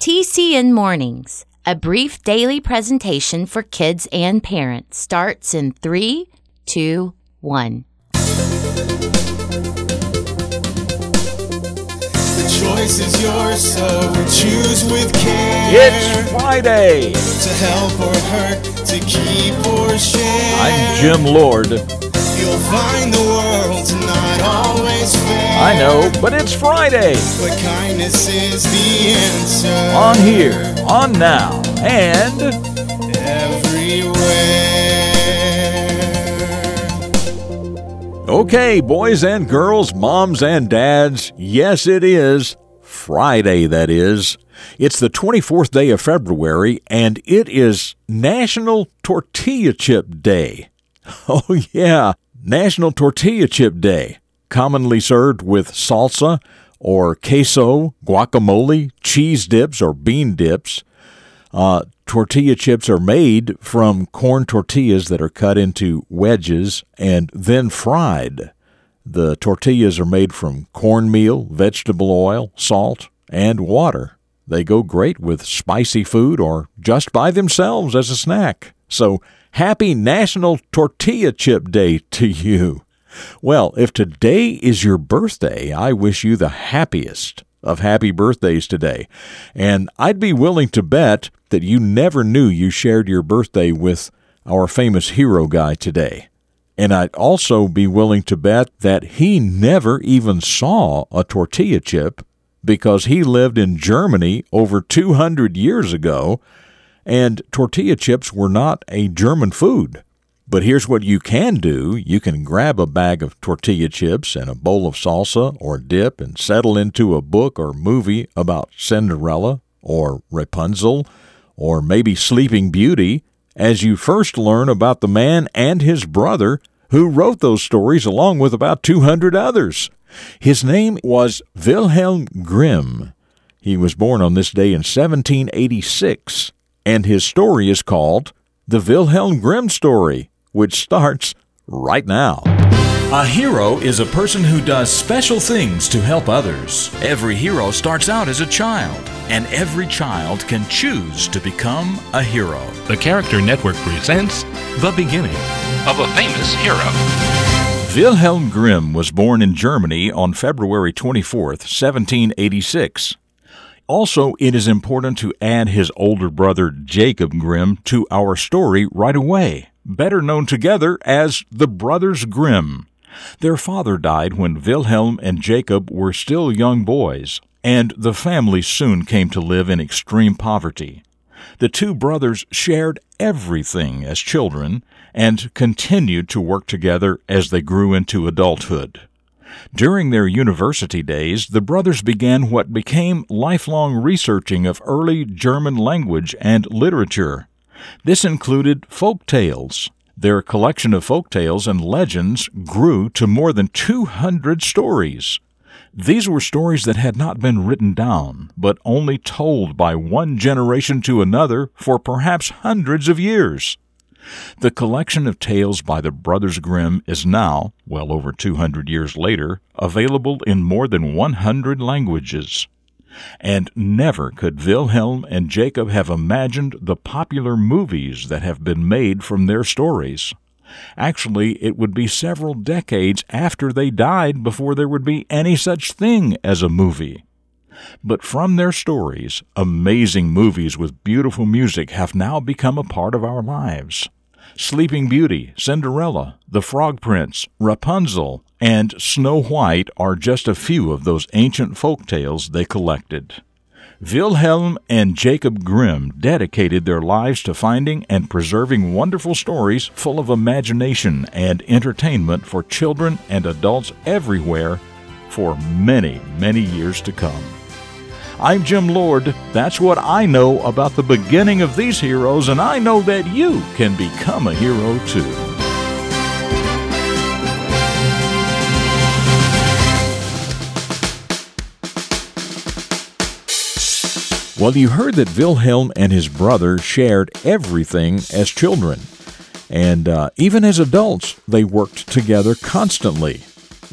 TCN Mornings, a brief daily presentation for kids and parents, starts in three, two, one. The choice is yours, so choose with care. It's Friday. To help or hurt, to keep or share. I'm Jim Lord. You'll find the I know, but it's Friday. But kindness is the answer. On here, on now, and everywhere. okay, boys and girls, moms and dads, yes, it is Friday, that is. It's the 24th day of February, and it is National Tortilla Chip Day. Oh, yeah, National Tortilla Chip Day, commonly served with salsa or queso, guacamole, cheese dips, or bean dips. Uh, tortilla chips are made from corn tortillas that are cut into wedges and then fried. The tortillas are made from cornmeal, vegetable oil, salt, and water. They go great with spicy food or just by themselves as a snack. So, happy National Tortilla Chip Day to you. Well, if today is your birthday, I wish you the happiest of happy birthdays today. And I'd be willing to bet that you never knew you shared your birthday with our famous hero guy today. And I'd also be willing to bet that he never even saw a tortilla chip because he lived in Germany over 200 years ago, and tortilla chips were not a German food. But here's what you can do you can grab a bag of tortilla chips and a bowl of salsa or dip and settle into a book or movie about Cinderella or Rapunzel or maybe Sleeping Beauty as you first learn about the man and his brother who wrote those stories along with about 200 others. His name was Wilhelm Grimm. He was born on this day in 1786, and his story is called The Wilhelm Grimm Story, which starts right now. A hero is a person who does special things to help others. Every hero starts out as a child, and every child can choose to become a hero. The Character Network presents The Beginning of a Famous Hero. Wilhelm Grimm was born in Germany on February 24, 1786. Also, it is important to add his older brother Jacob Grimm to our story right away, better known together as the Brothers Grimm. Their father died when Wilhelm and Jacob were still young boys, and the family soon came to live in extreme poverty. The two brothers shared everything as children and continued to work together as they grew into adulthood. During their university days, the brothers began what became lifelong researching of early German language and literature. This included folk tales. Their collection of folk tales and legends grew to more than 200 stories. These were stories that had not been written down, but only told by one generation to another for perhaps hundreds of years. The collection of tales by the Brothers Grimm is now, well over 200 years later, available in more than 100 languages. And never could Wilhelm and Jacob have imagined the popular movies that have been made from their stories. Actually, it would be several decades after they died before there would be any such thing as a movie. But from their stories, amazing movies with beautiful music have now become a part of our lives. Sleeping Beauty, Cinderella, The Frog Prince, Rapunzel, and Snow White are just a few of those ancient folk tales they collected. Wilhelm and Jacob Grimm dedicated their lives to finding and preserving wonderful stories full of imagination and entertainment for children and adults everywhere for many, many years to come. I'm Jim Lord. That's what I know about the beginning of these heroes, and I know that you can become a hero too. Well, you heard that Wilhelm and his brother shared everything as children. And uh, even as adults, they worked together constantly.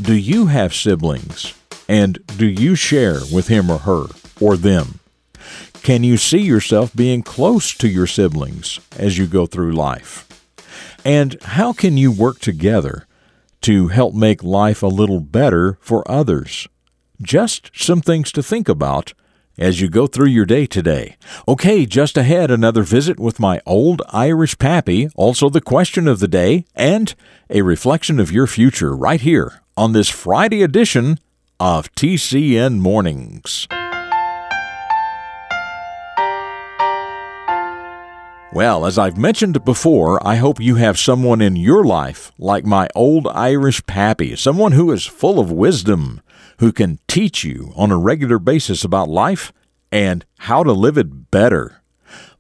Do you have siblings? And do you share with him or her or them? Can you see yourself being close to your siblings as you go through life? And how can you work together to help make life a little better for others? Just some things to think about as you go through your day today. Okay, just ahead, another visit with my old Irish pappy, also the question of the day, and a reflection of your future right here on this Friday edition of TCN Mornings. Well, as I've mentioned before, I hope you have someone in your life like my old Irish pappy, someone who is full of wisdom, who can teach you on a regular basis about life and how to live it better.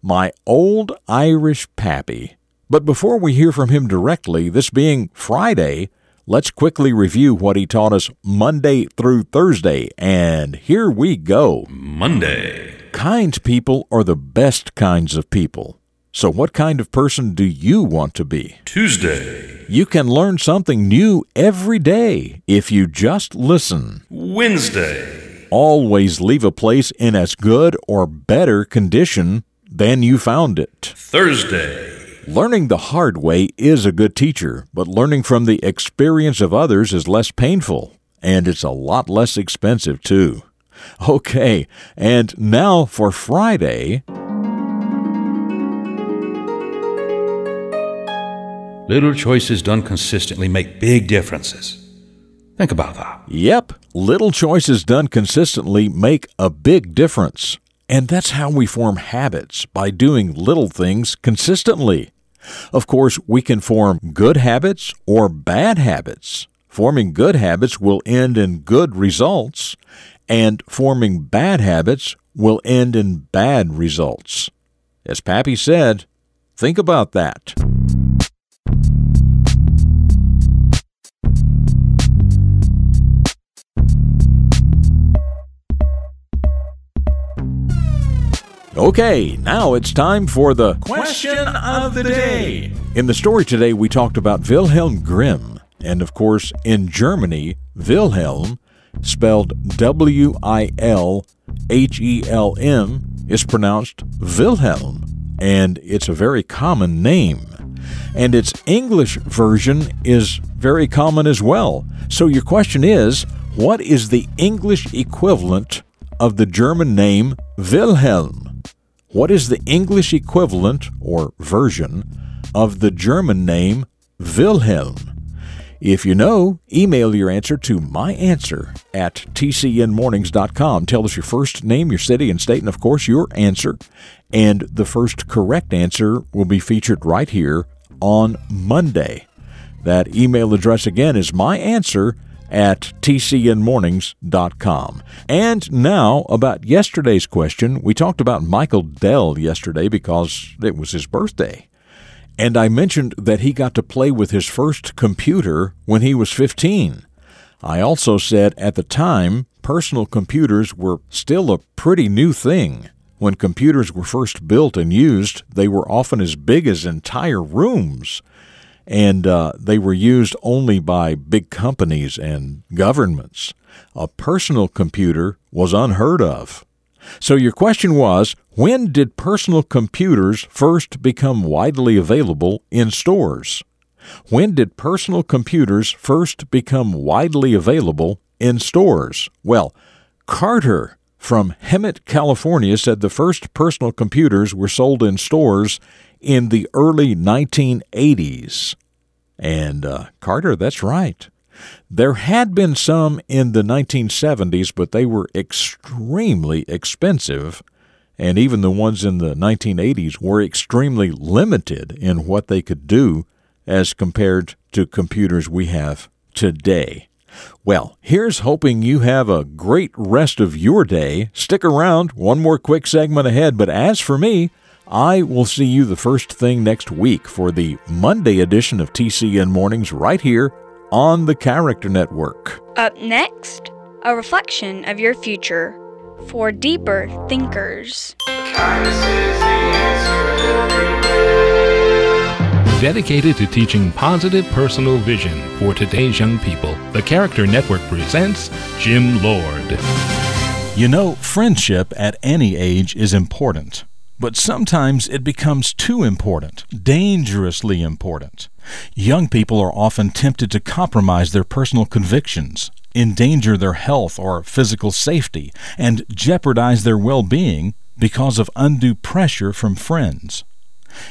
My old Irish pappy. But before we hear from him directly, this being Friday, let's quickly review what he taught us Monday through Thursday. And here we go. Monday. Kind people are the best kinds of people. So, what kind of person do you want to be? Tuesday. You can learn something new every day if you just listen. Wednesday. Always leave a place in as good or better condition than you found it. Thursday. Learning the hard way is a good teacher, but learning from the experience of others is less painful, and it's a lot less expensive, too. Okay, and now for Friday. Little choices done consistently make big differences. Think about that. Yep, little choices done consistently make a big difference. And that's how we form habits by doing little things consistently. Of course, we can form good habits or bad habits. Forming good habits will end in good results, and forming bad habits will end in bad results. As Pappy said, think about that. Okay, now it's time for the Question of the day. In the story today, we talked about Wilhelm Grimm. And of course, in Germany, Wilhelm, spelled W I L H E L M, is pronounced Wilhelm. And it's a very common name. And its English version is very common as well. So your question is what is the English equivalent of the German name Wilhelm? What is the English equivalent or version of the German name Wilhelm? If you know, email your answer to myanswer at tcnmornings.com. Tell us your first name, your city and state, and of course your answer. And the first correct answer will be featured right here on Monday. That email address again is myanswer at tcnmornings.com. And now, about yesterday's question, we talked about Michael Dell yesterday because it was his birthday. And I mentioned that he got to play with his first computer when he was 15. I also said at the time, personal computers were still a pretty new thing. When computers were first built and used, they were often as big as entire rooms and uh, they were used only by big companies and governments. A personal computer was unheard of. So your question was when did personal computers first become widely available in stores? When did personal computers first become widely available in stores? Well, Carter from Hemet, California said the first personal computers were sold in stores in the early 1980s. And uh, Carter, that's right. There had been some in the 1970s, but they were extremely expensive. And even the ones in the 1980s were extremely limited in what they could do as compared to computers we have today. Well, here's hoping you have a great rest of your day. Stick around, one more quick segment ahead. But as for me, I will see you the first thing next week for the Monday edition of TCN Mornings right here on the Character Network. Up next, a reflection of your future for deeper thinkers. Dedicated to teaching positive personal vision for today's young people, the Character Network presents Jim Lord. You know, friendship at any age is important, but sometimes it becomes too important, dangerously important. Young people are often tempted to compromise their personal convictions, endanger their health or physical safety, and jeopardize their well being because of undue pressure from friends.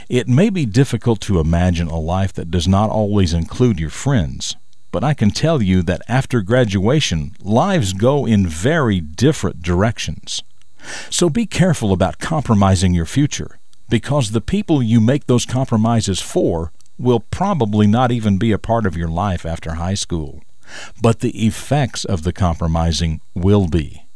It may be difficult to imagine a life that does not always include your friends, but I can tell you that after graduation, lives go in very different directions. So be careful about compromising your future, because the people you make those compromises for will probably not even be a part of your life after high school. But the effects of the compromising will be.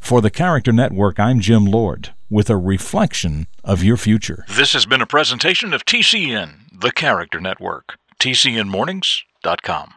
For the Character Network, I'm Jim Lord with a reflection of your future. This has been a presentation of TCN, the Character Network. TCNMornings.com.